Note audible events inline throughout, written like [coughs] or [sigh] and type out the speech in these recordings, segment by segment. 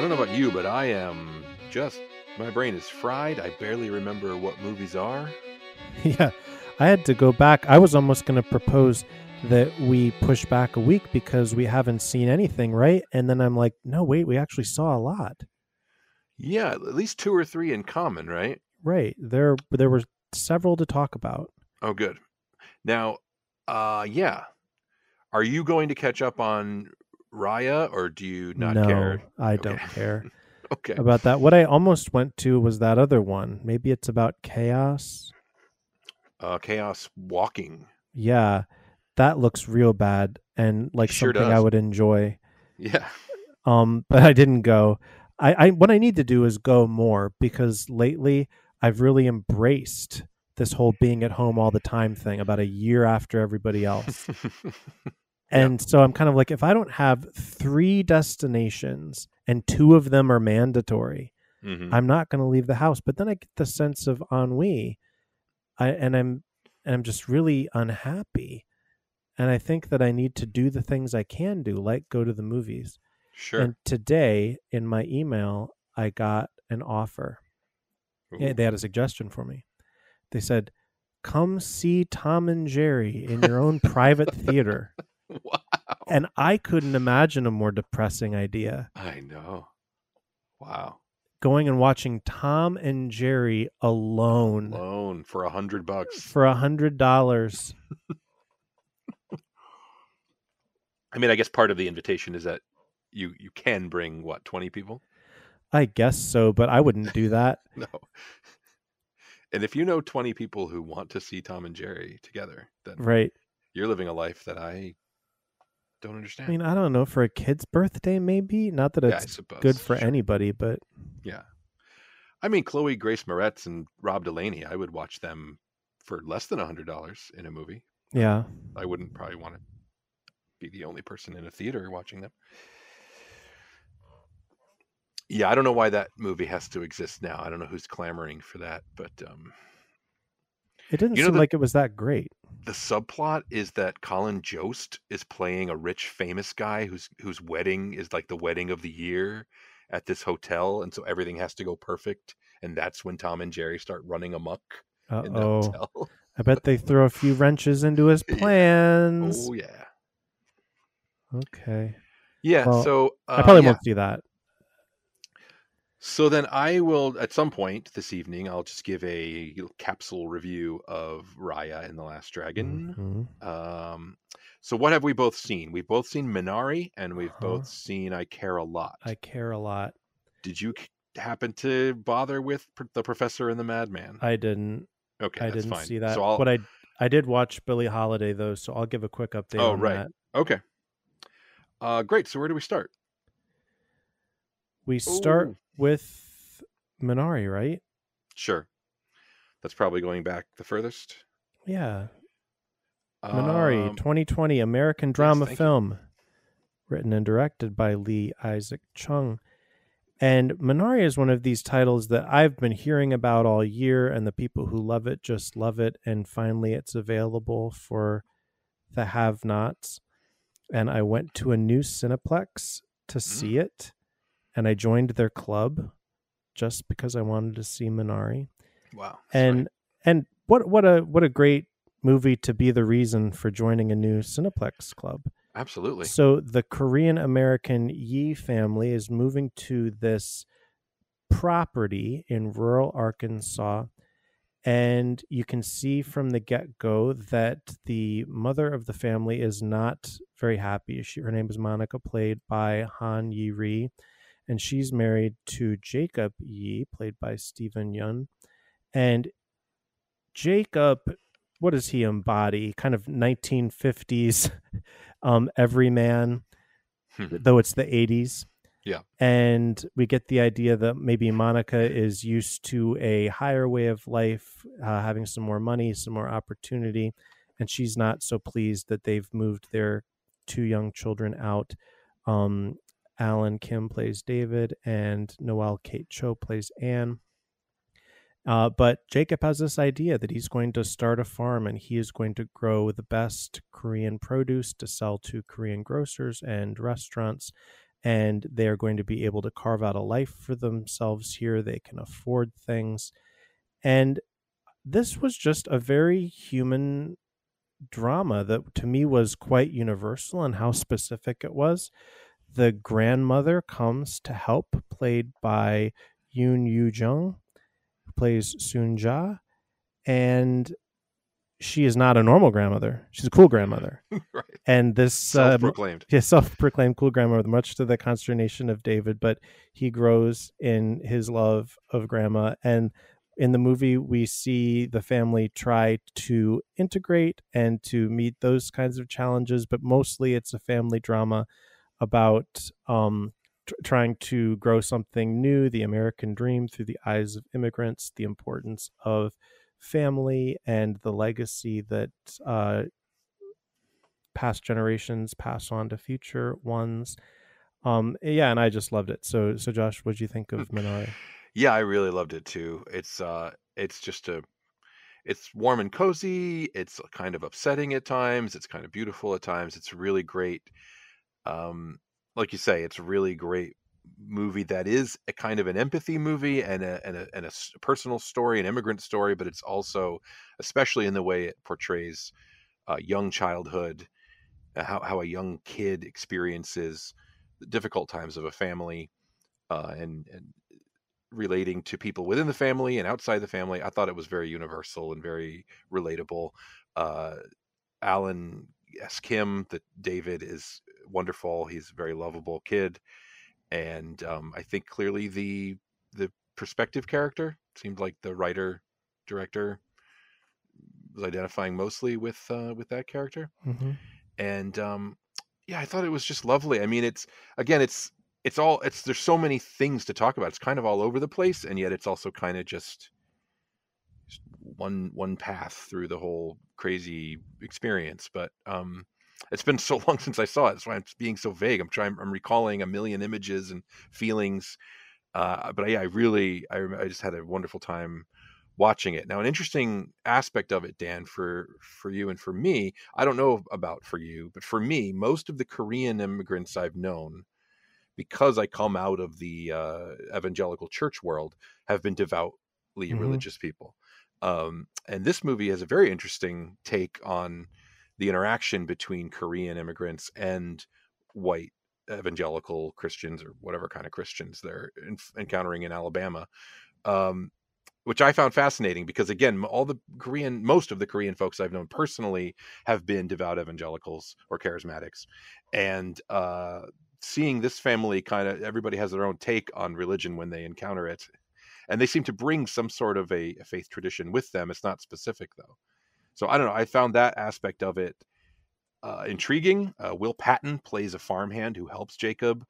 I don't know about you, but I am just my brain is fried. I barely remember what movies are. [laughs] yeah, I had to go back. I was almost going to propose that we push back a week because we haven't seen anything, right? And then I'm like, no, wait, we actually saw a lot. Yeah, at least two or three in common, right? Right. There there were several to talk about. Oh, good. Now, uh yeah. Are you going to catch up on Raya or do you not no, care? I Okay. don't care [laughs] Okay. about that. What I almost went to was that other one. Maybe it's about chaos. Uh Chaos Walking. Yeah. That looks real bad and like Sure something I would enjoy. Yeah. [laughs] um but i didn't go I, I what i need to do is go more because lately i've really embraced this whole being at home all the time thing about a year after everybody [laughs] else and so i'm kind of like if i don't have three destinations and two of them are mandatory Mhm. i'm not going to leave the house but then i get the sense of ennui I, and i'm and i'm just really unhappy and i think that i need to do the things i can do like go to the movies Sure. and today in my email, I got an offer. Yeah, they had a suggestion for me. They said, "Come see Tom and Jerry in your own private theater." [laughs] [laughs] Wow. And I couldn't imagine a more depressing idea. I know. Wow. Going and watching Tom and Jerry alone Alone for a hundred bucks. for a hundred dollars. I mean, I guess part of the invitation is that you you can bring what twenty people. I guess so, but I wouldn't do that. [laughs] No. And if you know twenty people who want to see Tom and Jerry together, then Right. you're living a life that I don't understand. I mean, I don't know for a kid's birthday, maybe. Not that it's suppose. good for Sure. anybody, but Yeah. I mean, Chloe Grace Moretz and Rob Delaney, I would watch them for less than a hundred dollars in a movie. yeah. I wouldn't probably want to be the only person in a theater watching them. Yeah, I don't know why that movie has to exist now. I don't know who's clamoring for that, but um, It didn't You know seem the- like it was that great. The subplot is that Colin Jost is playing a rich, famous guy whose whose wedding is like the wedding of the year at this hotel, and so everything has to go perfect. And that's when Tom and Jerry start running amok Uh in the oh. hotel. I bet they throw a few wrenches into his [laughs] Yeah. plans. Oh yeah, Okay. yeah. Well, so uh, I probably yeah. won't see that. So then I will, at some point this evening, I'll just give a capsule review of Raya and the Last Dragon. Mhm. Um, so what have we both seen? We've both seen Minari, and we've Uh-huh. both seen I Care a Lot. I care a lot. Did you happen to bother with pr- the Professor and the Madman? I didn't. okay, I didn't fine. see that. So I'll, But I I did watch Billie Holiday though, so I'll give a quick update. Oh, right. that. okay, uh, great. So where do we start? We start Ooh. With Minari, right? Sure, that's probably going back the furthest. Yeah. Minari, Um, 2020 American drama you. film, written and directed by Lee Isaac Chung. And Minari is one of these titles that I've been hearing about all year, and the people who love it just love it. And finally, it's available for the have nots. And I went to a new Cineplex to see it, and I joined their club just because I wanted to see Minari wow, and right. and what what a what a great movie to be the reason for joining a new Cineplex club. absolutely. So the Korean American Yi family is moving to this property in rural Arkansas and you can see from the get-go that the mother of the family is not very happy. She her name is Monica played by Han Ye-ri and she's married to Jacob Yi played by Steven Yeun and Jacob what does he embody? Kind of 1950s [laughs] um, everyman, though it's the 80s. Yeah. And we get the idea that maybe Monica is used to a higher way of life, uh, having some more money, some more opportunity, and she's not so pleased that they've moved their two young children out. Um, Alan Kim plays David, and Noel Kate Cho plays Anne. Uh, but Jacob has this idea that he's going to start a farm and he is going to grow the best Korean produce to sell to Korean grocers and restaurants. and they are going to be able to carve out a life for themselves here. They can afford things. And this was just a very human drama that to me was quite universal and how specific it was. The grandmother comes to help, played by Youn Yuh-jung, who plays Soon Ja, and she is not a normal grandmother. She's a cool grandmother. [laughs] right. And this self-proclaimed, uh, [laughs] yeah, self-proclaimed cool grandmother, much to the consternation of David, but he grows in his love of grandma. And in the movie, we see the family try to integrate and to meet those kinds of challenges, but mostly it's a family drama about um, t- trying to grow something new, the American dream through the eyes of immigrants, the importance of family and the legacy that uh, past generations pass on to future ones. Um, yeah, and I just loved it. So, so Josh, what do you think of Minari? Yeah, I really loved it too. It's uh, it's just a, it's warm and cozy. It's kind of upsetting at times. It's kind of beautiful at times. It's really great. Um, like you say, it's a really great movie that is a kind of an empathy movie and a, and a, and a personal story, an immigrant story, but it's also, especially in the way it portrays uh, young childhood, uh, how, how a young kid experiences the difficult times of a family uh, and, and relating to people within the family and outside the family. I thought it was very universal and very relatable. Uh, Alan S. Kim, that David is wonderful. He's a very lovable kid and um, I think clearly the the perspective character seemed like the writer director was identifying mostly with uh, with that character, mm-hmm. and um, yeah, I thought it was just lovely. I mean, it's again, it's it's all it's there's so many things to talk about. It's kind of all over the place, and yet it's also kind of just one one path through the whole crazy experience. But um, it's been [laughs] so long since I saw it. That's why I'm being so vague. I'm trying. I'm recalling a million images and feelings. Uh, but yeah, I really, I, I just had a wonderful time watching it. Now, an interesting aspect of it, Dan, for for you and for me, I don't know about for you, but for me, most of the Korean immigrants I've known, because I come out of the uh, evangelical church world, have been devoutly mm-hmm. religious people. Um, and this movie has a very interesting take on the interaction between Korean immigrants and white evangelical Christians or whatever kind of Christians they're in, encountering in Alabama, um, which I found fascinating because again, all the Korean, most of the Korean folks I've known personally have been devout evangelicals or charismatics, and uh, seeing this family kind of everybody has their own take on religion when they encounter it, and they seem to bring some sort of a, a faith tradition with them. It's not specific though. So I don't know. I found that aspect of it uh, intriguing. Uh, Will Patton plays a farmhand who helps Jacob,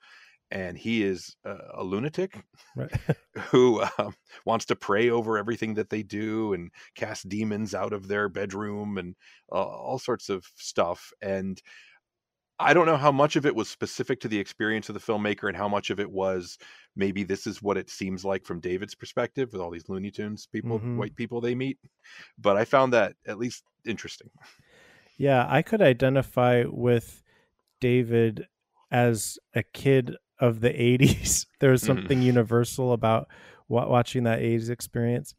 and he is uh, a lunatic right. [laughs] [laughs] who um, wants to pray over everything that they do and cast demons out of their bedroom and uh, all sorts of stuff. And I don't know how much of it was specific to the experience of the filmmaker and how much of it was maybe this is what it seems like from David's perspective with all these Looney Tunes people, mm-hmm. white people they meet. But I found that at least interesting. Yeah, I could identify with David as a kid of the 80s. [laughs] There was mm-hmm. something mm-hmm. universal about watching that 80s experience.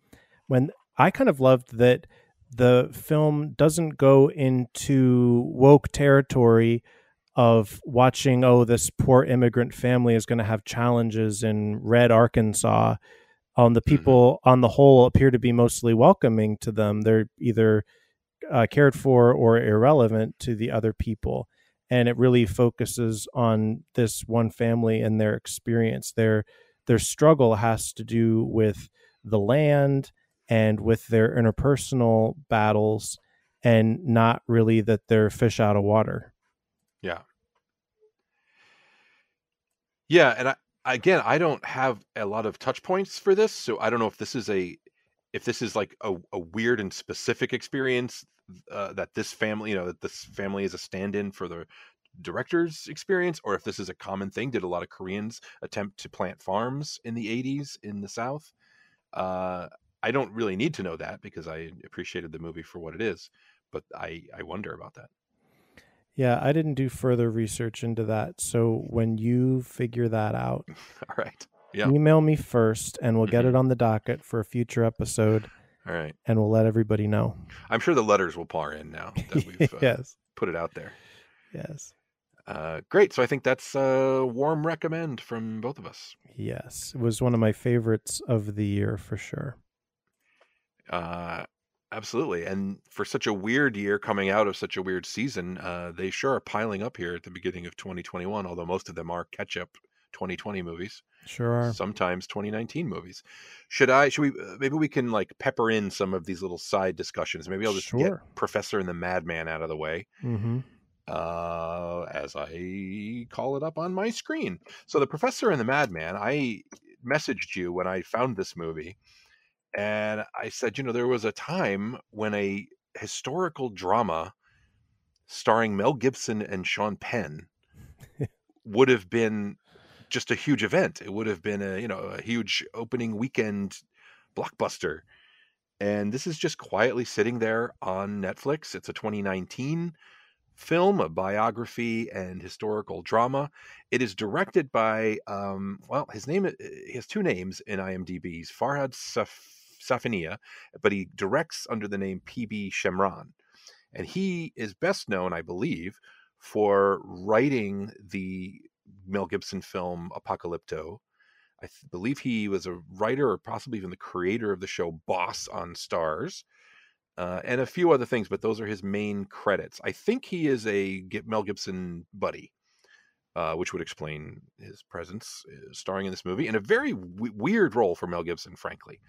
When I kind of loved that the film doesn't go into woke territory of watching oh this poor immigrant family is going to have challenges in red arkansas um, the mm-hmm. people mm-hmm. on the whole appear to be mostly welcoming to them they're either uh, cared for or irrelevant to the other people and it really focuses on this one family and their experience their their struggle has to do with the land and with their interpersonal battles and not really that they're fish out of water yeah. Yeah, and I again, I don't have a lot of touch points for this, so I don't know if this is a if this is like a, a weird and specific experience uh, that this family, you know, that this family is a stand-in for the director's experience, or if this is a common thing. Did a lot of Koreans attempt to plant farms in the '80s in the South? Uh, I don't really need to know that because I appreciated the movie for what it is, but I I wonder about that. Yeah, I didn't do further research into that. So when you figure that out, [laughs] All right. Yeah. email me first and we'll get it on the docket for a future episode All right. and we'll let everybody know. I'm sure the letters will pour in now that [laughs] we've uh, yes. put it out there. Yes. Uh, great. So I think that's a warm recommend from both of us. Yes. It was one of my favorites of the year for sure. Uh, absolutely. And for such a weird year coming out of such a weird season, uh, they sure are piling up here at the beginning of 2021, although most of them are catch up 2020 movies, Sure are. sometimes 2019 movies. Should I, should we, uh, maybe we can like pepper in some of these little side discussions. Maybe I'll just get Professor and the Madman out of the way. Mm-hmm. uh, as I call it up on my screen. So, The Professor and the Madman, I messaged you when I found this movie, and I said, you know, there was a time when a historical drama starring Mel Gibson and Sean Penn would have been just a huge event. It would have been a, you know, a huge opening weekend blockbuster. And this is just quietly sitting there on Netflix. It's a 2019 film, a biography and historical drama. It is directed by, um, well, his name, he has two names in IMDb. He's Farhad Saf- Safinia, but he directs under the name PB Shemran. And he is best known, I believe, for writing the Mel Gibson film Apocalypto. I th- believe he was a writer or possibly even the creator of the show Boss on Starz uh, and a few other things, but those are his main credits. I think he is a Mel Gibson buddy, uh, which would explain his presence uh, starring in this movie in a very w- weird role for Mel Gibson, frankly.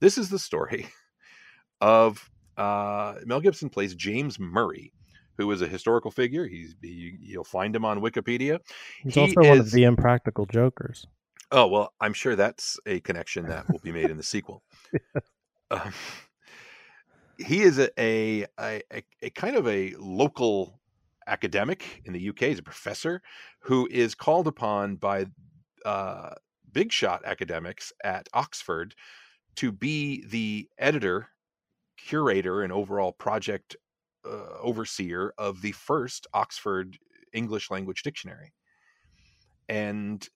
This is the story [laughs] of uh, Mel Gibson plays James Murray, who is a historical figure. He's he, you'll find him on Wikipedia. He's He also one of the impractical jokers. Oh well, I'm sure that's a connection that will be made in the [laughs] sequel. Um, [laughs] he is a, a a a kind of a local academic in the UK. He's a professor who is called upon by uh, big shot academics at Oxford to be the editor, curator, and overall project uh, overseer of the first Oxford English language dictionary. And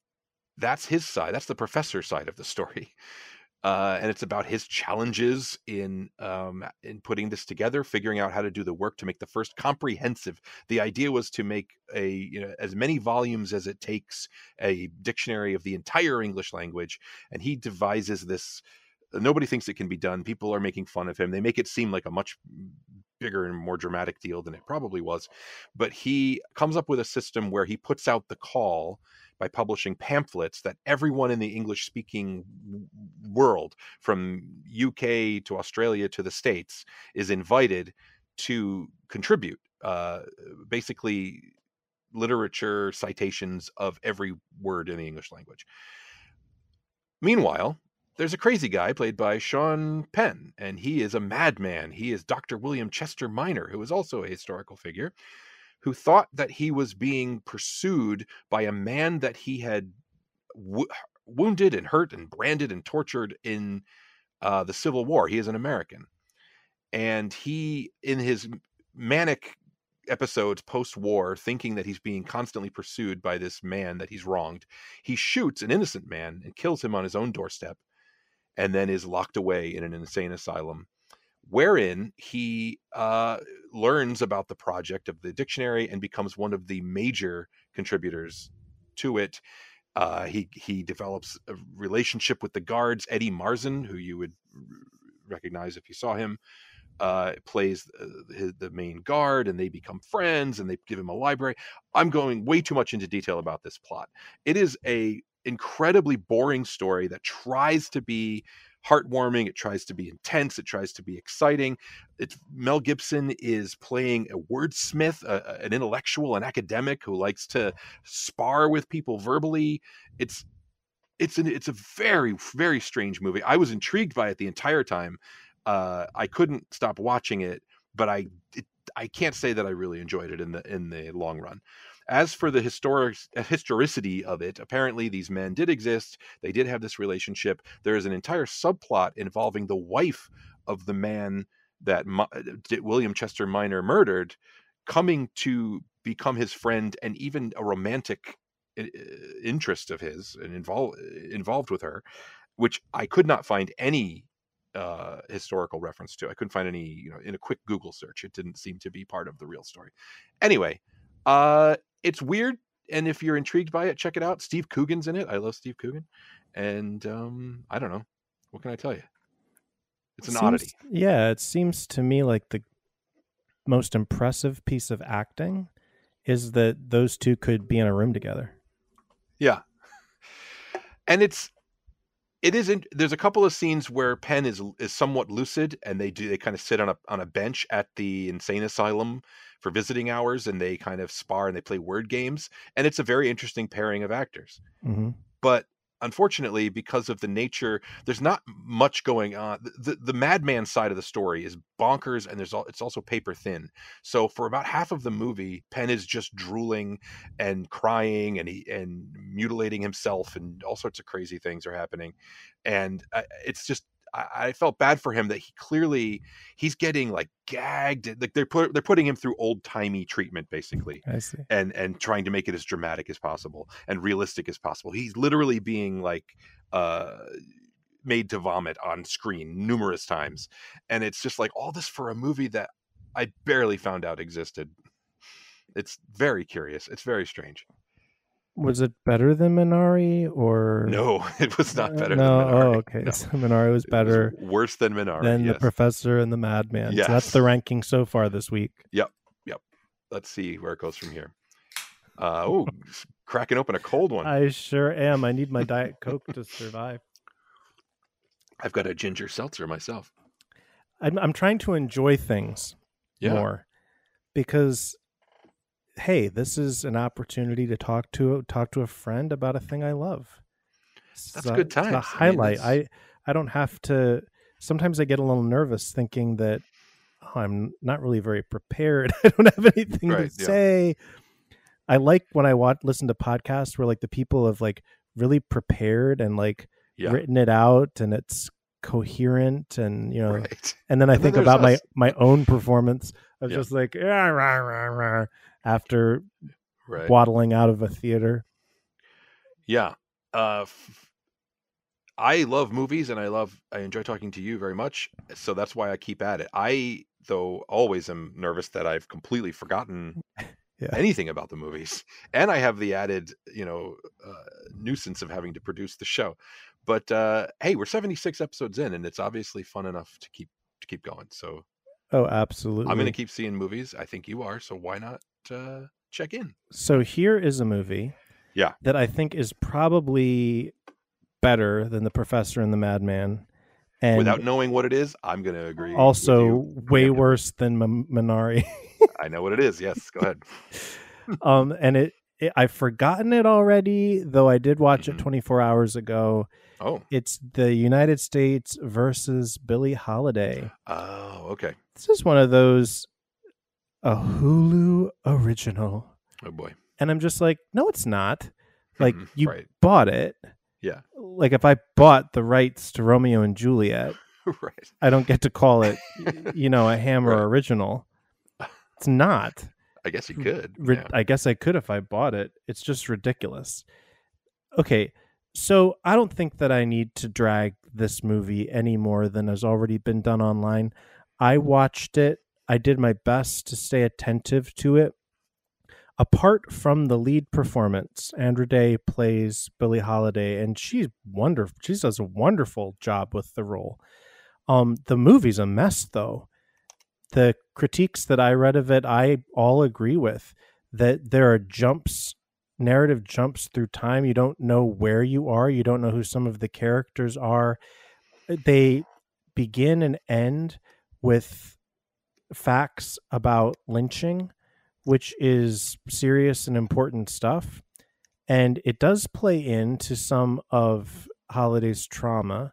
that's his side. That's the professor side of the story. Uh, and it's about his challenges in um, in putting this together, figuring out how to do the work to make the first comprehensive. The idea was to make a you know as many volumes as it takes a dictionary of the entire English language, and he devises this. Nobody thinks it can be done. People are making fun of him. They make it seem like a much bigger and more dramatic deal than it probably was. But he comes up with a system where he puts out the call by publishing pamphlets that everyone in the English speaking world, from UK to Australia to the States, is invited to contribute. Uh, basically, literature citations of every word in the English language. Meanwhile, there's a crazy guy played by Sean Penn, and he is a madman. He is Dr. William Chester Minor, who is also a historical figure who thought that he was being pursued by a man that he had wounded and hurt and branded and tortured in uh, the Civil War. He is an American. And he, in his manic episodes post war, thinking that he's being constantly pursued by this man that he's wronged, he shoots an innocent man and kills him on his own doorstep and then is locked away in an insane asylum wherein he uh, learns about the project of the dictionary and becomes one of the major contributors to it. Uh, he he develops a relationship with the guards. Eddie Marsan, who you would recognize if you saw him, uh, plays the, the main guard, and they become friends, and they give him a library. I'm going way too much into detail about this plot. It is a incredibly boring story that tries to be heartwarming. It tries to be intense. It tries to be exciting. It's Mel Gibson is playing a wordsmith, a, an intellectual, an academic who likes to spar with people verbally. It's it's an, it's a very very strange movie. I was intrigued by it the entire time. Uh, I couldn't stop watching it, but I it, I can't say that I really enjoyed it in the in the long run. As for the historic historicity of it, apparently these men did exist. They did have this relationship. There is an entire subplot involving the wife of the man that William Chester Minor murdered, coming to become his friend and even a romantic interest of his and involved involved with her, which I could not find any uh, historical reference to. I couldn't find any, you know, in a quick Google search. It didn't seem to be part of the real story. Anyway, uh, it's weird, and if you're intrigued by it, check it out. Steve Coogan's in it. I love Steve Coogan, and um, I don't know what can I tell you. It's an seems, oddity. Yeah, it seems to me like the most impressive piece of acting is that those two could be in a room together. Yeah. And it's it isn't there's a couple of scenes where Penn is is somewhat lucid and they do they kind of sit on a on a bench at the insane asylum for visiting hours and they kind of spar and they play word games and it's a very interesting pairing of actors. Mm-hmm. But unfortunately, because of the nature, there's not much going on. The, the, the madman side of the story is bonkers, and there's all, it's also paper thin. So for about half of the movie, Penn is just drooling and crying and he and mutilating himself, and all sorts of crazy things are happening, and uh, it's just I, I felt bad for him that he clearly he's getting like gagged. Like they're put, they're putting him through old timey treatment basically, I see. and and trying to make it as dramatic as possible and realistic as possible. He's literally being like uh made to vomit on screen numerous times, and it's just like all this for a movie that I barely found out existed. It's very curious. It's very strange. Was it better than Minari or No, [laughs] it was not better no, than Minari. oh, okay. No. [laughs] So Minari was It was better worse than Minari. than yes. the Professor and the Madman. So that's the ranking so far this week. Yep, yep. Let's see where it goes from here. Uh, oh, cracking open a cold one. I sure am. I need my Diet Coke to survive. I've got a ginger seltzer myself. I'm, I'm trying to enjoy things Yeah. more because, hey, this is an opportunity to talk to talk to a friend about a thing I love. That's So good time. a times. I mean, highlight. I I don't have to. Sometimes I get a little nervous thinking that oh, I'm not really very prepared. [laughs] I don't have anything Right, to yeah. say. I like when I watch listen to podcasts where like the people have like really prepared and like Yeah. written it out and it's coherent and you know Right. and then I And think about my us. my own performance of Yeah. just like "Ah, rah, rah, rah," after Right. waddling out of a theater. Yeah. Uh, f- I love movies and I love, I enjoy talking to you very much. So that's why I keep at it. I, though, always am nervous that I've completely forgotten [laughs] Yeah. anything about the movies. [laughs] And I have the added, you know, uh, nuisance of having to produce the show. But uh, hey, we're 76 episodes in and it's obviously fun enough to keep to keep going. So Oh, absolutely. I'm going to keep seeing movies. I think you are. So why not uh, check in? So here is a movie Yeah. that I think is probably better than The Professor and the Madman. And Without knowing what it is, I'm going to agree. also way preemptively. worse than M- Minari. [laughs] I know what it is. Yes, go ahead. [laughs] um and it, it I've forgotten it already, though I did watch Mhm. it 24 hours ago. Oh, It's the United States versus Billie Holiday. oh, okay. This is one of those a Hulu original. Oh boy. And I'm just like, no, it's not. [laughs] Like Mhm, you right, bought it. Yeah. Like if I bought the rights to Romeo and Juliet, [laughs] right. I don't get to call it, [laughs] you know, a Hammer Right. original. It's not. I guess you could. Yeah. I guess I could if I bought it. It's just ridiculous. Okay, so I don't think that I need to drag this movie any more than has already been done online. I watched it. I did my best to stay attentive to it. Apart from the lead performance, Andra Day plays Billie Holiday, and she's wonderful. She does a wonderful job with the role. Um, the movie's a mess, though the critiques that I read of it, I all agree with that there are jumps, narrative jumps through time. You don't know where you are, you don't know who some of the characters are. They begin and end with facts about lynching, which is serious and important stuff. And it does play into some of Holiday's trauma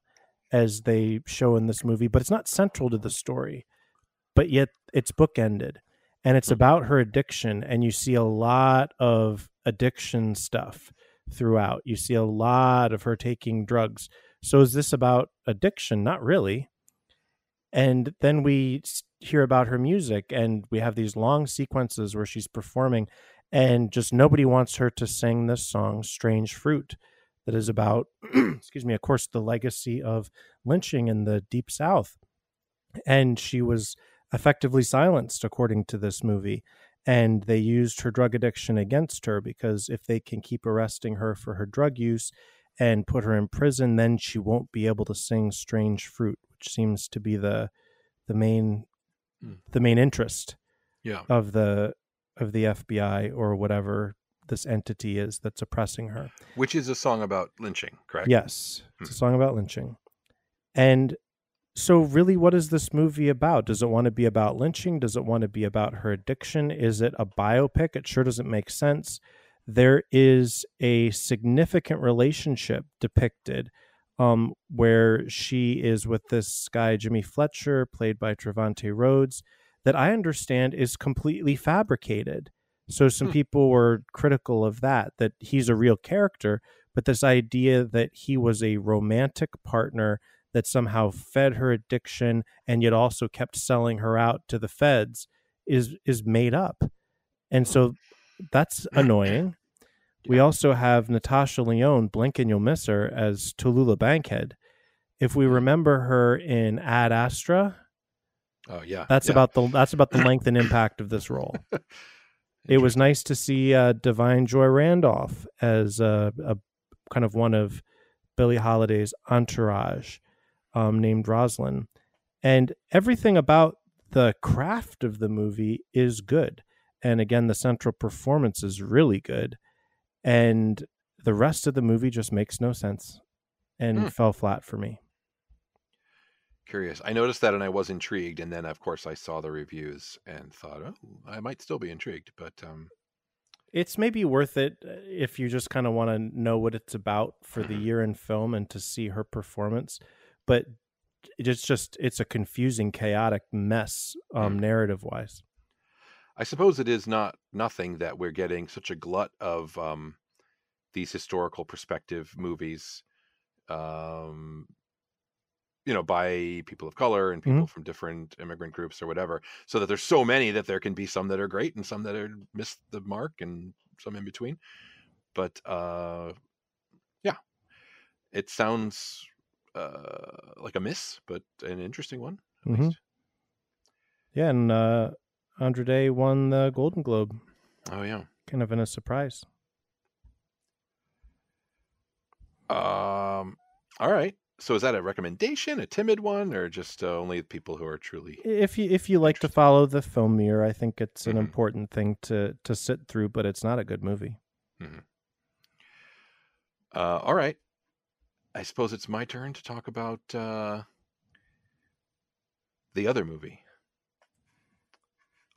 as they show in this movie, but it's not central to the story but yet it's bookended. And it's Mhm. about her addiction and you see a lot of addiction stuff throughout. You see a lot of her taking drugs. So is this about addiction? Not really And then we hear about her music, and we have these long sequences where she's performing, and just nobody wants her to sing this song, Strange Fruit, that is about, [clears throat] excuse me, of course, the legacy of lynching in the Deep South. And she was effectively silenced, according to this movie. And they used her drug addiction against her because if they can keep arresting her for her drug use and put her in prison, then she won't be able to sing Strange Fruit, which seems to be the the main mm. the main interest yeah. of the of the FBI or whatever this entity is that's oppressing her. Which is a song about lynching, correct? Yes. It's a hmm. song about lynching. And so really what is this movie about? Does it want to be about lynching? Does it want to be about her addiction? Is it a biopic? It sure doesn't make sense. There is a significant relationship depicted um, where she is with this guy, Jimmy Fletcher, played by Trevante Rhodes, that I understand is completely fabricated. So some hmm. people were critical of that, that he's a real character, but this idea that he was a romantic partner that somehow fed her addiction and yet also kept selling her out to the feds is is made up. And so that's annoying. We also have Natasha Lyonne, blink and you'll miss her, as Tallulah Bankhead. If we remember her in Ad Astra, oh yeah, that's yeah. about the that's about the [coughs] length and impact of this role. it was nice to see uh, Da'Vine Joy Randolph as a, a, kind of one of Billie Holiday's entourage, um, named Rosalind, and everything about the craft of the movie is good. And again, the central performance is really good, and the rest of the movie just makes no sense and hmm. fell flat for me curious. I noticed that and I was intrigued, and then of course I saw the reviews and thought, oh, I might still be intrigued, but um, it's maybe worth it uh, if you just kind of want to know what it's about for the mm-hmm. year in film and to see her performance. But it's just it's a confusing, chaotic mess, um, mm. narrative wise. I suppose it is not nothing that we're getting such a glut of um, these historical perspective movies um, you know by people of color and people mm-hmm. from different immigrant groups or whatever so that there's so many that there can be some that are great and some that are missed the mark and some in between but uh yeah it sounds uh like a miss but an interesting one mm-hmm. yeah and uh Andra Day won the Golden Globe. Oh yeah. Kind of in a surprise. Um all right so is that a recommendation, a timid one, or just uh, only people who are truly? If you if you like to follow the film mirror, I think it's an mm-hmm. important thing to to sit through, but it's not a good movie. Mm-hmm. Uh, all right, I suppose it's my turn to talk about uh, the other movie.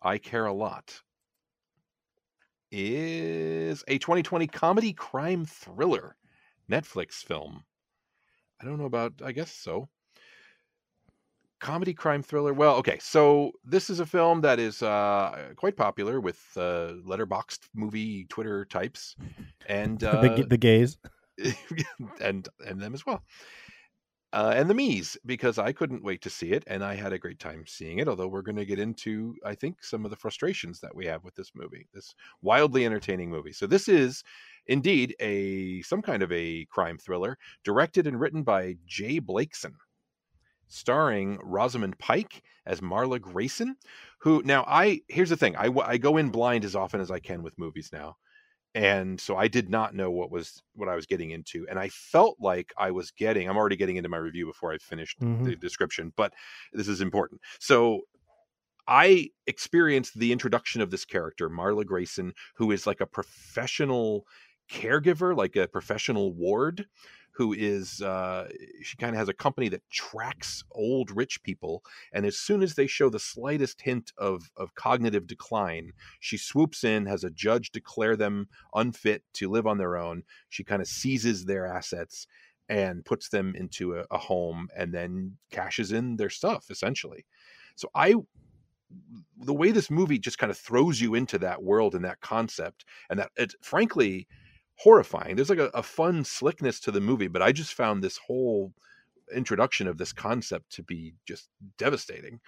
I care a lot. Is a 2020 comedy crime thriller Netflix film I don't know about. I guess so. Comedy crime thriller. Well, okay. So this is a film that is uh, quite popular with uh, Letterboxd movie Twitter types, and [laughs] uh, the, the gays, [laughs] and and them as well. Uh, and the me's because I couldn't wait to see it, and I had a great time seeing it. Although we're going to get into, I think, some of the frustrations that we have with this movie, this wildly entertaining movie. So this is indeed a some kind of a crime thriller, directed and written by J Blakeson, starring Rosamund Pike as Marla Grayson. Who now I here's the thing I I go in blind as often as I can with movies now, and so I did not know what was what I was getting into, and I felt like I was getting. I'm already getting into my review before I finished mm-hmm. the description, but this is important. So I experienced the introduction of this character, Marla Grayson, who is like a professional caregiver, like a professional ward, who is uh, she kind of has a company that tracks old rich people, and as soon as they show the slightest hint of of cognitive decline, she swoops in, has a judge declare them unfit to live on their own. She kind of seizes their assets and puts them into a, a home, and then cashes in their stuff essentially. So I the way this movie just kind of throws you into that world and that concept and that it frankly horrifying. There's like a, a, fun slickness to the movie, but I just found this whole introduction of this concept to be just devastating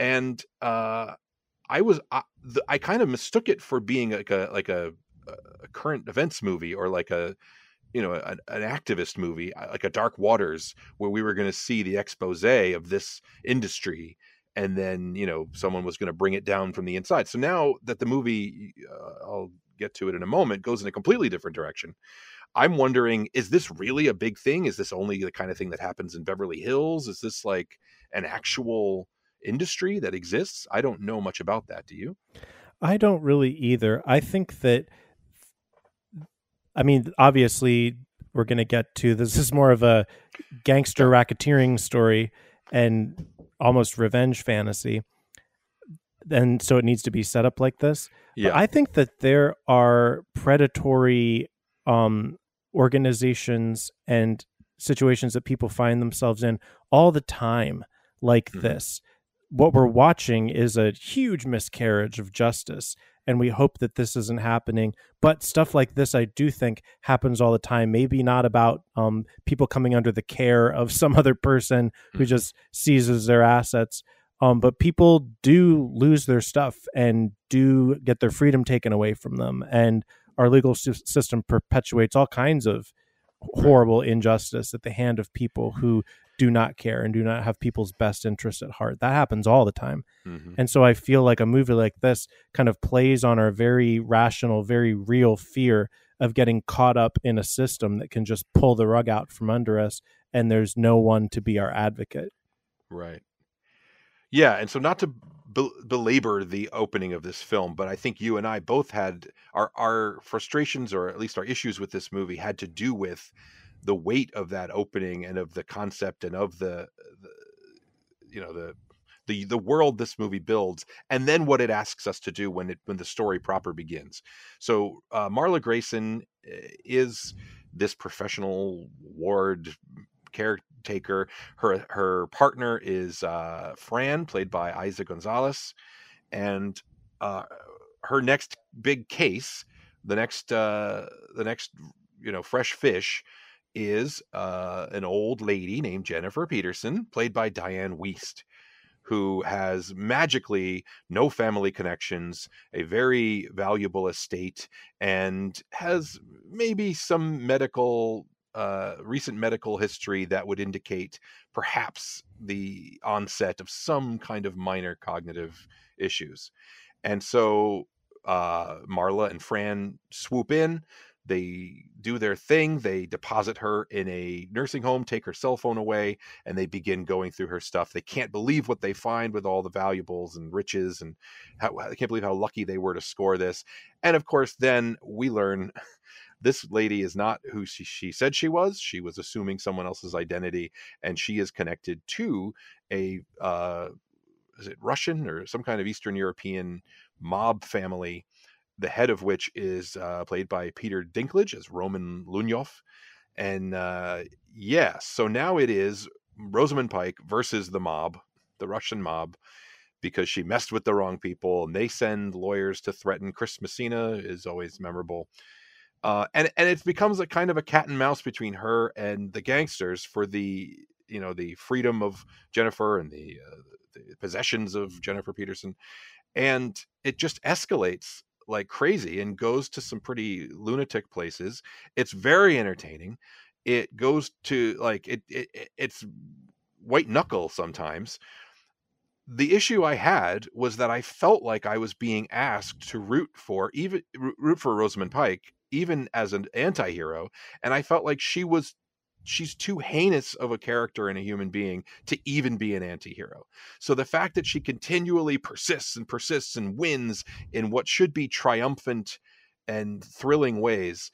and uh i was i, the, I kind of mistook it for being like a like a, a current events movie or like a you know an, an activist movie uh, like a dark waters where we were going to see the expose of this industry and then you know someone was going to bring it down from the inside so now that the movie uh, i'll get to it in a moment goes in a completely different direction. I'm wondering is this really a big thing? Is this only the kind of thing that happens in beverly hills? Is this like an actual industry that exists? I don't know much about that. Do you? I don't really either. I think that I mean, obviously, we're going to get to [laughs] this is more of a gangster racketeering story and almost revenge fantasy. And so it needs to be set up like this. Yeah. But I think that there are predatory um, organizations and situations that people find themselves in all the time, like mm-hmm. this. What we're watching is a huge miscarriage of justice and we hope that this isn't happening. But stuff like this, I do think happens all the time. Maybe not about um, people coming under the care of some [laughs] other person who mm-hmm. just seizes their assets. Um, but people do lose their stuff and do get their freedom taken away from them. And our legal system perpetuates all kinds of horrible injustice at the hand of people who do not care and do not have people's best interests at heart. That happens all the time. Mm-hmm. And so I feel like a movie like this kind of plays on our very rational, very real fear of getting caught up in a system that can just pull the rug out from under us and there's no one to be our advocate. Right. Yeah, and so not to belabor the opening of this film, but I think you and I both had our our frustrations or at least our issues with this movie had to do with the weight of that opening and of the concept and of the, the you know the the the world this movie builds and then what it asks us to do when it when the story proper begins. So uh, marla grayson eh, is this professional ward caretaker her her partner is uh, fran played by eiza gonzalez and uh, her next big case the next uh, the next you know fresh fish is uh, an old lady named Jennifer Peterson, played by Dianne Wiest, who has magically no family connections, a very valuable estate, and has maybe some medical, uh, recent medical history that would indicate perhaps the onset of some kind of minor cognitive issues. And so uh, Marla and Fran swoop in they do their thing. They deposit her in a nursing home, take her cell phone away, and they begin going through her stuff. They can't believe what they find with all the valuables and riches, and how, they can't believe how lucky they were to score this. And of course, then we learn [laughs] this lady is not who she, she said she was. She was assuming someone else's identity, and she is connected to a uh, is it Russian or some kind of Eastern European mob family the head of which is uh, played by Peter Dinklage as Roman Lunyov. And uh, yeah, so now it is Rosamund Pike versus the mob, the Russian mob, because she messed with the wrong people, and they send lawyers to threaten. Chris Messina is always memorable. Uh, and and it becomes a kind of a cat and mouse between her and the gangsters for the you know the freedom of Jennifer and the, uh, the possessions of Jennifer Peterson, and it just escalates like crazy and goes to some pretty lunatic places. It's very entertaining. It goes to like it, it it's white knuckle sometimes. The issue I had was that I felt like I was being asked to root for even root for Rosamund Pike even as an anti-hero and I felt like she was she's too heinous of a character and a human being to even be an anti-hero. So the fact that she continually persists and persists and wins in what should be triumphant and thrilling ways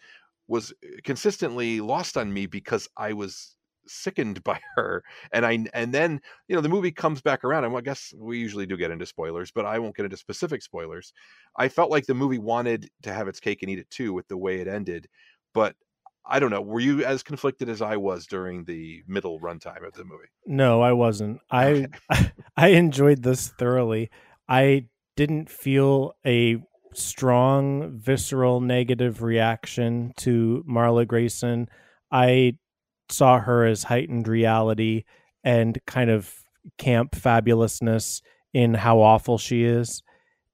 was uh, consistently lost on me because I was sickened [laughs] by her and i and then you know the movie comes back around and i guess we usually do get into spoilers but i won't get into specific spoilers i felt like the movie wanted to have its cake and eat it too with the way it ended but I don't know. Were you as conflicted as I was during the middle runtime of the movie? No, I wasn't. I. [laughs] I enjoyed this thoroughly. I didn't feel a strong visceral negative reaction to Marla Grayson. I saw her as heightened reality and kind of camp fabulousness in how awful she is.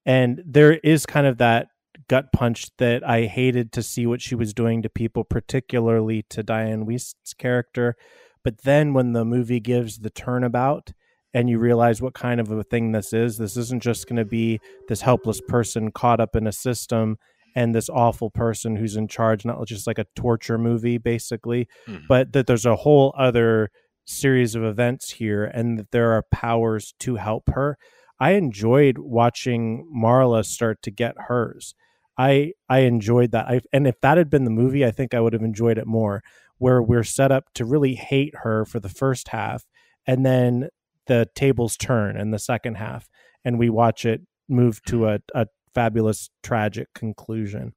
And there is kind of that gut punch that I hated to see what she was doing to people, particularly to Dianne Wiest's character. But then when the movie gives the turnabout and you realize what kind of a thing this is, this isn't just going to be this helpless person caught up in a system and this awful person who's in charge, not just like a torture movie, basically, mm-hmm. but that there's a whole other series of events here and that there are powers to help her. I enjoyed watching Marla start to get hers. I I enjoyed that. I and if that had been the movie, I think I would have enjoyed it more. Where we're set up to really hate her for the first half, and then the tables turn in the second half, and we watch it move to a, a fabulous tragic conclusion.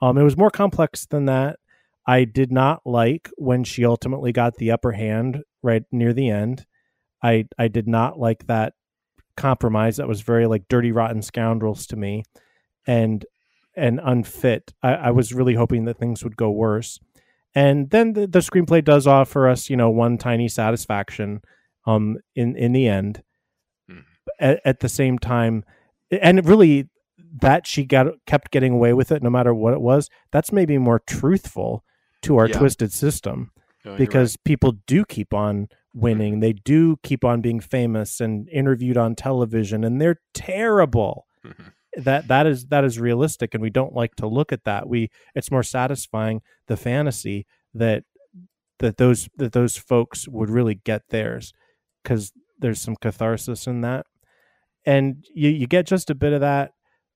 Um, it was more complex than that. I did not like when she ultimately got the upper hand right near the end. I I did not like that compromise. That was very like dirty rotten scoundrels to me, and and unfit. I, I was really hoping that things would go worse. And then the, the screenplay does offer us, you know, one tiny satisfaction um in in the end. Mm. At, at the same time, and really that she got kept getting away with it no matter what it was that's maybe more truthful to our yeah. twisted system because right. people do keep on winning they do keep on being famous and interviewed on television and they're terrible mm-hmm. that that is that is realistic and we don't like to look at that we it's more satisfying the fantasy that that those that those folks would really get theirs because there's some catharsis in that and you you get just a bit of that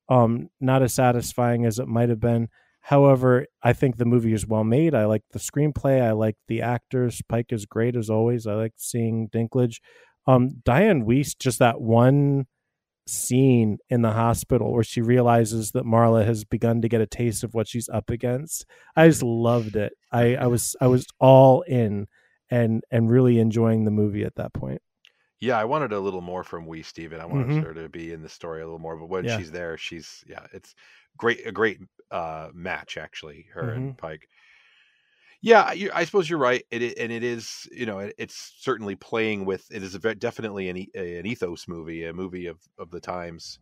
um not as satisfying as it might have been However, I think the movie is well made. I like the screenplay. I like the actors. Pike is great as always. I like seeing Dinklage. Um, Dianne Wiest, just that one scene in the hospital where she realizes that Marla has begun to get a taste of what she's up against. I just loved it. I, I was I was all in and and really enjoying the movie at that point. Yeah, I wanted a little more from Wiest even. I wanted mm-hmm. her to be in the story a little more, but when yeah. she's there, she's yeah, it's great a great uh, match actually, her mm-hmm. and Pike. Yeah, I, I suppose you're right. It, and it is, you know, it, it's certainly playing with. It is a very, definitely an, an ethos movie, a movie of of the times,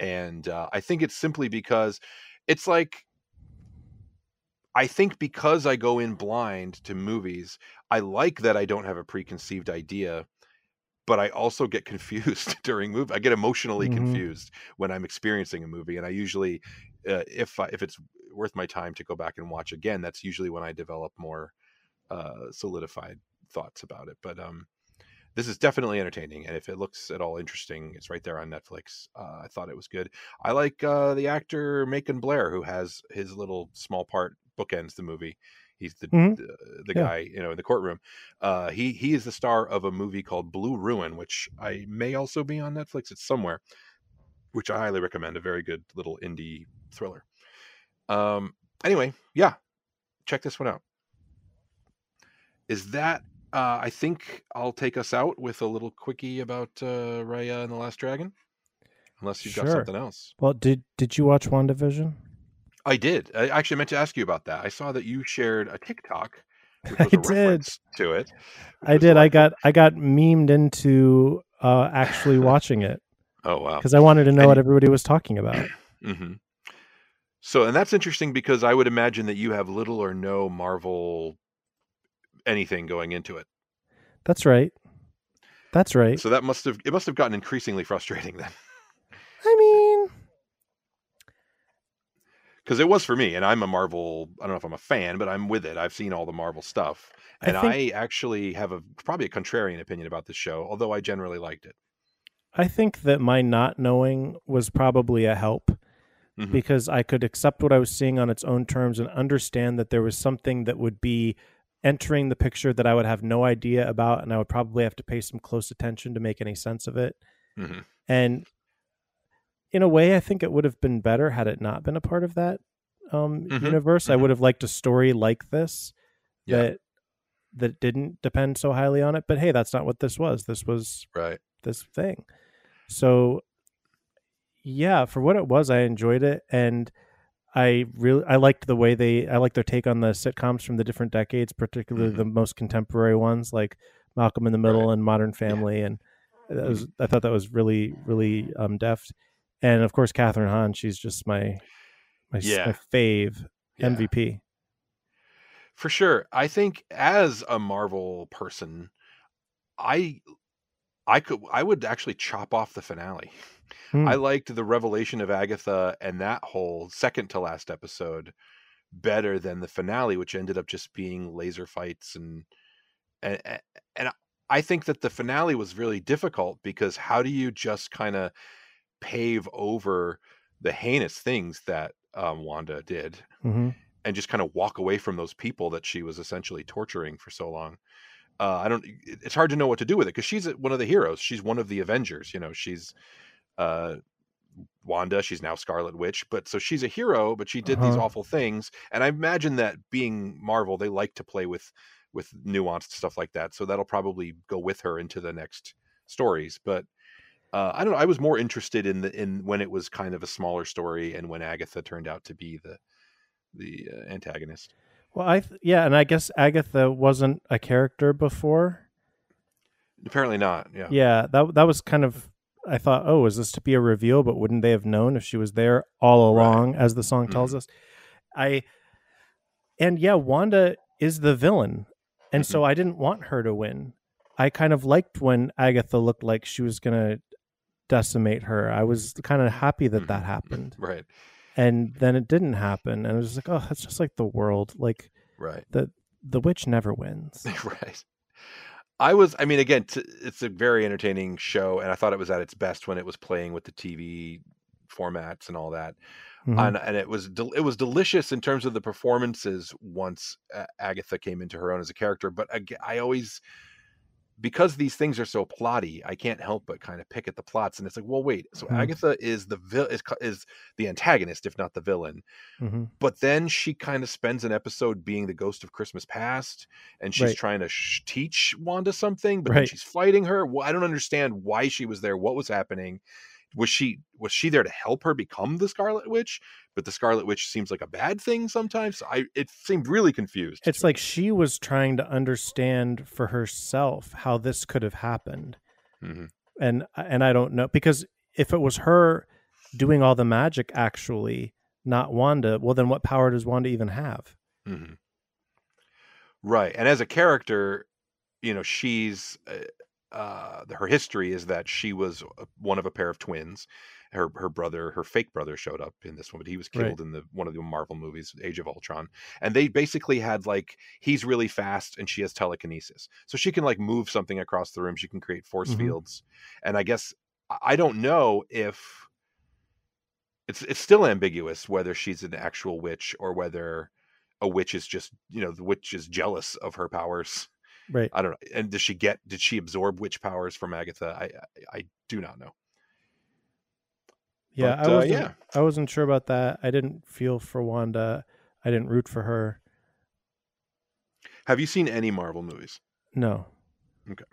and uh, I think it's simply because it's like I think because I go in blind to movies, I like that I don't have a preconceived idea, but I also get confused [laughs] during movie. I get emotionally mm-hmm. confused when I'm experiencing a movie, and I usually uh, if I, if it's worth my time to go back and watch again, that's usually when I develop more uh, solidified thoughts about it. But um, this is definitely entertaining, and if it looks at all interesting, it's right there on Netflix. Uh, I thought it was good. I like uh, the actor Macon Blair, who has his little small part bookends the movie. He's the mm-hmm. the, the yeah. guy you know in the courtroom. Uh, he he is the star of a movie called Blue Ruin, which I may also be on Netflix. It's somewhere which I highly recommend. A very good little indie thriller. Um, anyway, yeah, check this one out. Is that? Uh, I think I'll take us out with a little quickie about uh, Raya and the Last Dragon. Unless you've sure. got something else. Well, did did you watch WandaVision? I did. I actually meant to ask you about that. I saw that you shared a TikTok. I did to it. I did. I got I got memed into uh, actually [laughs] watching it. Oh wow! Because I wanted to know and, what everybody was talking about. [clears throat] Mm-hmm. So, and that's interesting because I would imagine that you have little or no Marvel anything going into it. That's right. That's right. So that must have it must have gotten increasingly frustrating then. I mean, because it was for me, and I'm a Marvel. I don't know if I'm a fan, but I'm with it. I've seen all the Marvel stuff, and I, think, I actually have a probably a contrarian opinion about this show, although I generally liked it. I think that my not knowing was probably a help mm-hmm. because I could accept what I was seeing on its own terms and understand that there was something that would be entering the picture that I would have no idea about, and I would probably have to pay some close attention to make any sense of it. Mm-hmm. And in a way, I think it would have been better had it not been a part of that um, mm-hmm. universe. I mm-hmm. would have liked a story like this yeah. that that didn't depend so highly on it. But hey, that's not what this was. This was right. This thing. So yeah, for what it was, I enjoyed it, and I really I liked the way they I liked their take on the sitcoms from the different decades, particularly Mhm. the most contemporary ones like Malcolm in the Middle Right. and Modern Family, and that was I thought that was really really um, deft. And of course, Kathryn Hahn, she's just my my, Yeah. my fave Yeah. MVP. For sure. I think as a Marvel person, I I could I would actually chop off the finale. Hmm. I liked the revelation of Agatha and that whole second to last episode better than the finale, which ended up just being laser fights and and and I think that the finale was really difficult because how do you just kind of pave over the heinous things that um, Wanda did hmm and just kind of walk away from those people that she was essentially torturing for so long. Uh, I don't. it- It's hard to know what to do with it because she's one of the heroes. She's one of the Avengers. You know, she's uh, Wanda. She's now Scarlet Witch. But so she's a hero, but she did these Uh-huh. awful things. And I imagine that being Marvel, they like to play with with nuanced stuff like that. So that'll probably go with her into the next stories. But uh, I don't know. I was more interested in the in when it was kind of a smaller story and when Agatha turned out to be the the uh, antagonist. Well, I th- yeah, and I guess Agatha wasn't a character before. Apparently not. Yeah. Yeah, that that was kind of. I thought, oh, is this to be a reveal? But wouldn't they have known if she was there all along, as the song tells us? I and yeah, Wanda is the villain, and so I didn't want her to win. I kind of liked when Agatha looked like she was gonna decimate her. I was kind of happy that that Mhm. [laughs] happened, Right. and then it didn't happen, and I was just like, oh, that's just like the world. Like Right. the the witch never wins. [laughs] right. I was. I mean, again, t- it's a very entertaining show, and I thought it was at its best when it was playing with the TV formats and all that. Mhm. and and it was del- it was delicious in terms of the performances once uh, Agatha came into her own as a character. But ag- I always because these things are so plotty, I can't help but kind of pick at the plots, and it's like, well, wait, so Mhm. Agatha is the vil- is is the antagonist, if not the villain. Mhm. But then she kind of spends an episode being the ghost of Christmas past, and she's Right. trying to sh- teach Wanda something, but then Right. she's fighting her. Well, I don't understand why she was there. What was happening? Was she was she there to help her become the Scarlet Witch? But the Scarlet Witch seems like a bad thing sometimes. I it seemed really confused. It's me. like she was trying to understand for herself how this could have happened. Mhm. And and I don't know because if it was her doing all the magic actually, not Wanda, well then what power does Wanda even have? Mhm. Right. And as a character, you know, she's uh, uh her history is that she was one of a pair of twins. Her her brother, her fake brother showed up in this one, but he was Right. killed in the one of the Marvel movies, Age of Ultron. And they basically had like he's really fast and she has telekinesis. So she can like move something across the room, she can create force Mhm. fields. And I guess I- I don't know if it's it's still ambiguous whether she's an actual witch or whether a witch is just you know the witch is jealous of her powers Right. i don't know and does she get did she absorb witch powers from agatha i i, I do not know Yeah, But, I uh, wasn't yeah. I wasn't sure about that. I didn't feel for Wanda. I didn't root for her. have you seen any marvel movies No. Okay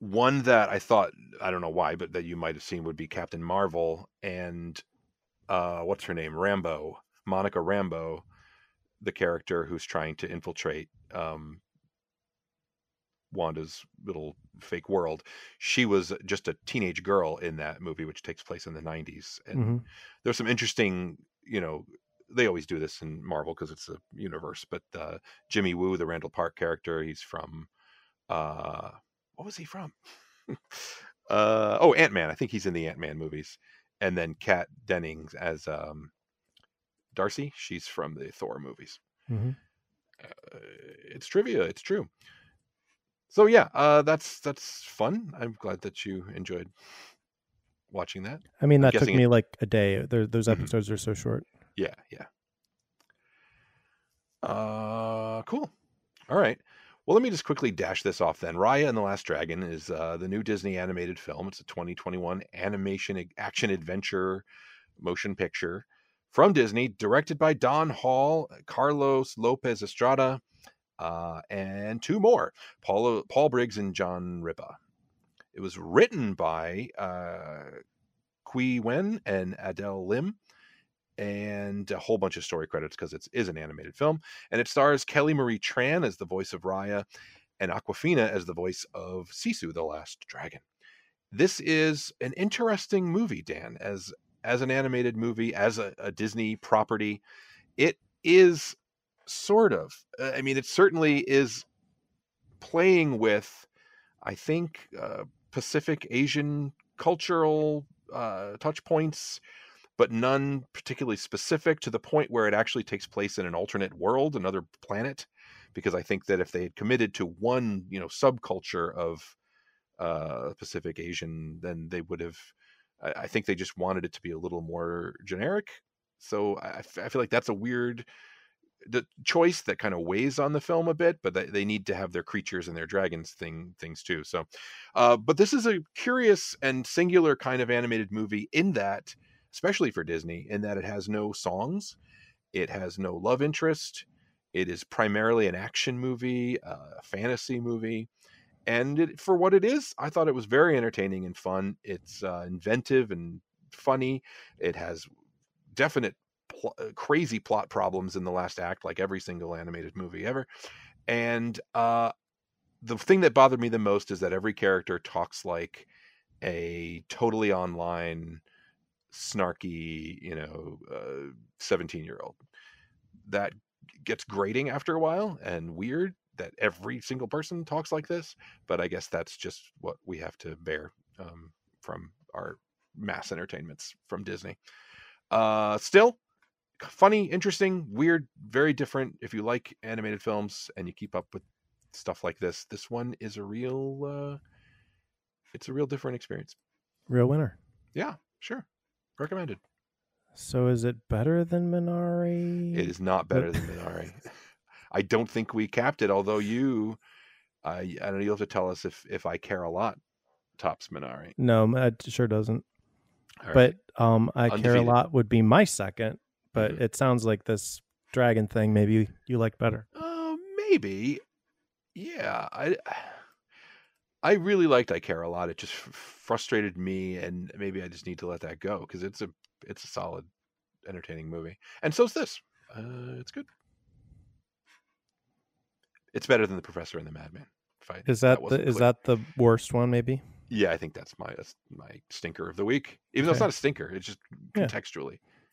one that i thought i don't know why but that you might have seen would be captain marvel and uh what's her name rambeau monica rambeau the character who's trying to infiltrate um wanda's little fake world she was just a teenage girl in that movie which takes place in the 90s and Mhm. there's some interesting you know they always do this in marvel because it's a universe but uh jimmy woo the randall park character he's from uh what was he from [laughs] uh oh ant-man i think he's in the ant-man movies and then kat dennings as um darcy she's from the thor movies Mhm. uh, it's trivia it's true so yeah uh that's that's fun i'm glad that you enjoyed watching that I mean, that took guessing it- me like a day. There, those Mhm. episodes are so short. Yeah, yeah. Uh, cool. All right. Well, let me just quickly dash this off then. Raya and the Last Dragon is uh, the new Disney animated film. It's a 2021 animation action adventure motion picture from Disney, directed by Don Hall, Carlos Lopez Estrada, uh, and two more, Paul Paul Briggs and John Ripa. It was written by uh, Qui Nguyen and Adele Lim and a whole bunch of story credits because it is an animated film. And it stars Kelly Marie Tran as the voice of Raya and Awkwafina as the voice of Sisu, the Last Dragon. This is an interesting movie, Dan, as as an animated movie, as a, a Disney property. It is sort of. Uh, I mean, it certainly is playing with, I think, uh, Pacific Asian cultural uh, touch points, but none particularly specific to the point where it actually takes place in an alternate world, another planet. Because I think that if they had committed to one, you know, subculture of uh, Pacific Asian, then they would have. I, think they just wanted it to be a little more generic. So I, I feel like that's a weird the choice that kind of weighs on the film a bit, but they, they need to have their creatures and their dragons thing things too. So, uh, but this is a curious and singular kind of animated movie in that, especially for Disney, in that it has no songs, it has no love interest, it is primarily an action movie, uh, a fantasy movie. And it, for what it is, I thought it was very entertaining and fun. It's uh, inventive and funny. It has definite pl- uh, crazy plot problems in the last act, like every single animated movie ever. And uh, the thing that bothered me the most is that every character talks like a totally online, snarky, you know, uh, year old. That gets grating after a while and weird that every single person talks like this. But I guess that's just what we have to bear um, from our mass entertainments from Disney. Uh, still, funny, interesting, weird, very different. If you like animated films and you keep up with stuff like this, this one is a real uh it's a real different experience. Real winner. Yeah, sure. Recommended. So is it better than Minari? It is not better than Minari. [laughs] I don't think we capped it, although you I I don't know, you'll have to tell us if if I care a lot tops Minari. No, it sure doesn't. But um I Undefeated. care a lot would be my second but mm-hmm. it sounds like this dragon thing maybe you, you like better. Uh, maybe. Yeah, I I really liked I Care a lot. It just frustrated me, and maybe I just need to let that go because it's a it's a solid, entertaining movie, and so's this. Uh, it's good. It's better than the Professor and the Madman. Fight. Is that, that the is that the worst one? Maybe. Yeah, I think that's my that's my stinker of the week. Even okay. though it's not a stinker, it's just yeah.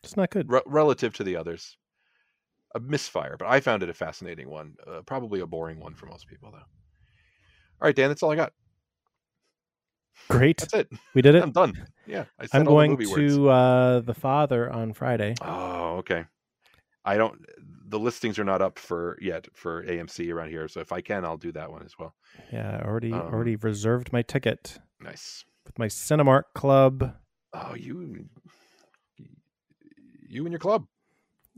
It's not good. Re- relative to the others. A misfire, but I found it a fascinating one. Uh, probably a boring one for most people, though. All right, Dan, that's all I got. Great. That's it. We did [laughs] it. I'm done. Yeah. I am going to uh, the Father on Friday. Oh, okay. I don't. The listings are not up for yet for AMC around here, so if I can, I'll do that one as well. Yeah, I already um, already reserved my ticket. Nice. With my Cinemark Club. Oh, you you and your club.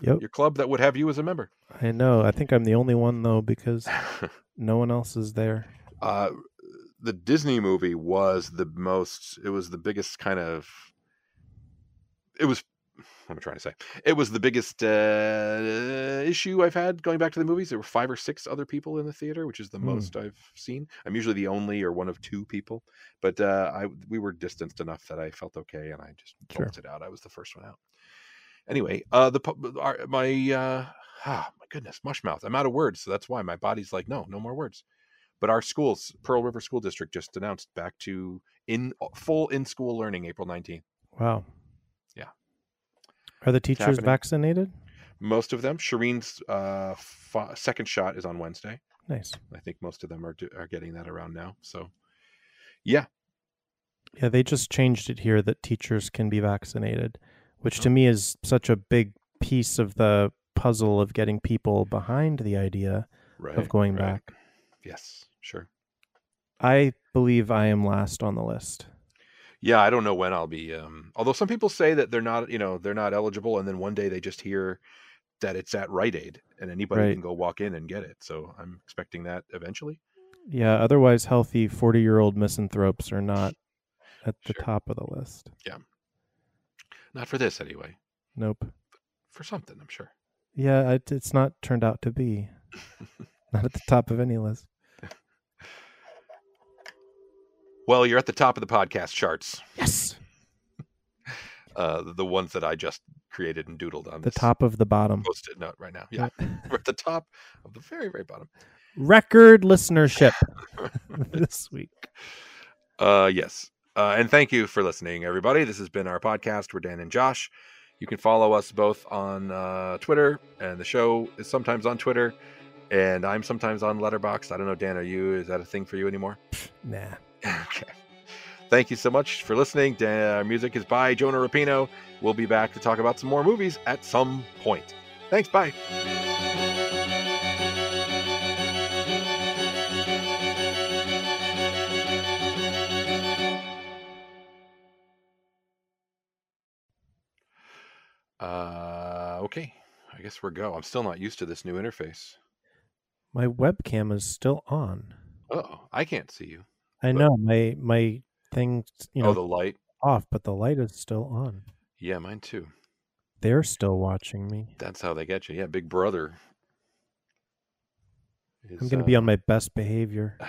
Yep. Your club that would have you as a member. I know. I think I'm the only one though because [laughs] no one else is there. Uh, the Disney movie was the most. It was the biggest kind of. It was. What am I trying to say? It was the biggest uh, issue I've had going back to the movies. There were five or six other people in the theater, which is the mm. most I've seen. I'm usually the only or one of two people, but uh, I we were distanced enough that I felt okay, and I just sure. bolted out. I was the first one out anyway, uh, the our, my uh, ah, my goodness, mushmouth. I'm out of words, so that's why my body's like, no, no more words. But our schools, Pearl River School District, just announced back to in full in school learning April 19th. Wow. Yeah. Are the teachers vaccinated? Most of them. Shireen's uh, f- second shot is on Wednesday. Nice. I think most of them are are getting that around now. So, yeah. Yeah, they just changed it here that teachers can be vaccinated which to me is such a big piece of the puzzle of getting people behind the idea right, of going right. back. Yes, sure. I believe I am last on the list. Yeah, I don't know when I'll be. Um, although some people say that they're not, you know, they're not eligible, and then one day they just hear that it's at Rite Aid, and anybody right. can go walk in and get it. So I'm expecting that eventually. Yeah. Otherwise, healthy forty-year-old misanthropes are not at the sure. top of the list. Yeah. Not for this, anyway. Nope. For something, I'm sure. Yeah, it, it's not turned out to be. [laughs] not at the top of any list. Well, you're at the top of the podcast charts. Yes. [laughs] Uh, the ones that I just created and doodled on The top of the bottom. post-it note right now. Yeah, [laughs] we're at the top of the very very bottom. Record listenership this week. Uh, yes. Uh, and thank you for listening, everybody. This has been our podcast. We're Dan and Josh. You can follow us both on uh, Twitter, and the show is sometimes on Twitter, and I'm sometimes on Letterboxd. I don't know, Dan, are you? Is that a thing for you anymore? [laughs] Nah. okay. Thank you so much for listening. Dan, our music is by Jonah Rapino. We'll be back to talk about some more movies at some point. Thanks. Bye. Uh, okay. I guess we're go. I'm still not used to this new interface. My webcam is still on. Oh, I can't see you. I But- know my my thing, you know, oh, the light. off, but the light is still on. Yeah, mine too. They're still watching me. That's how they get you. Yeah, Big Brother. I'm going to uh, be on my best behavior. [laughs]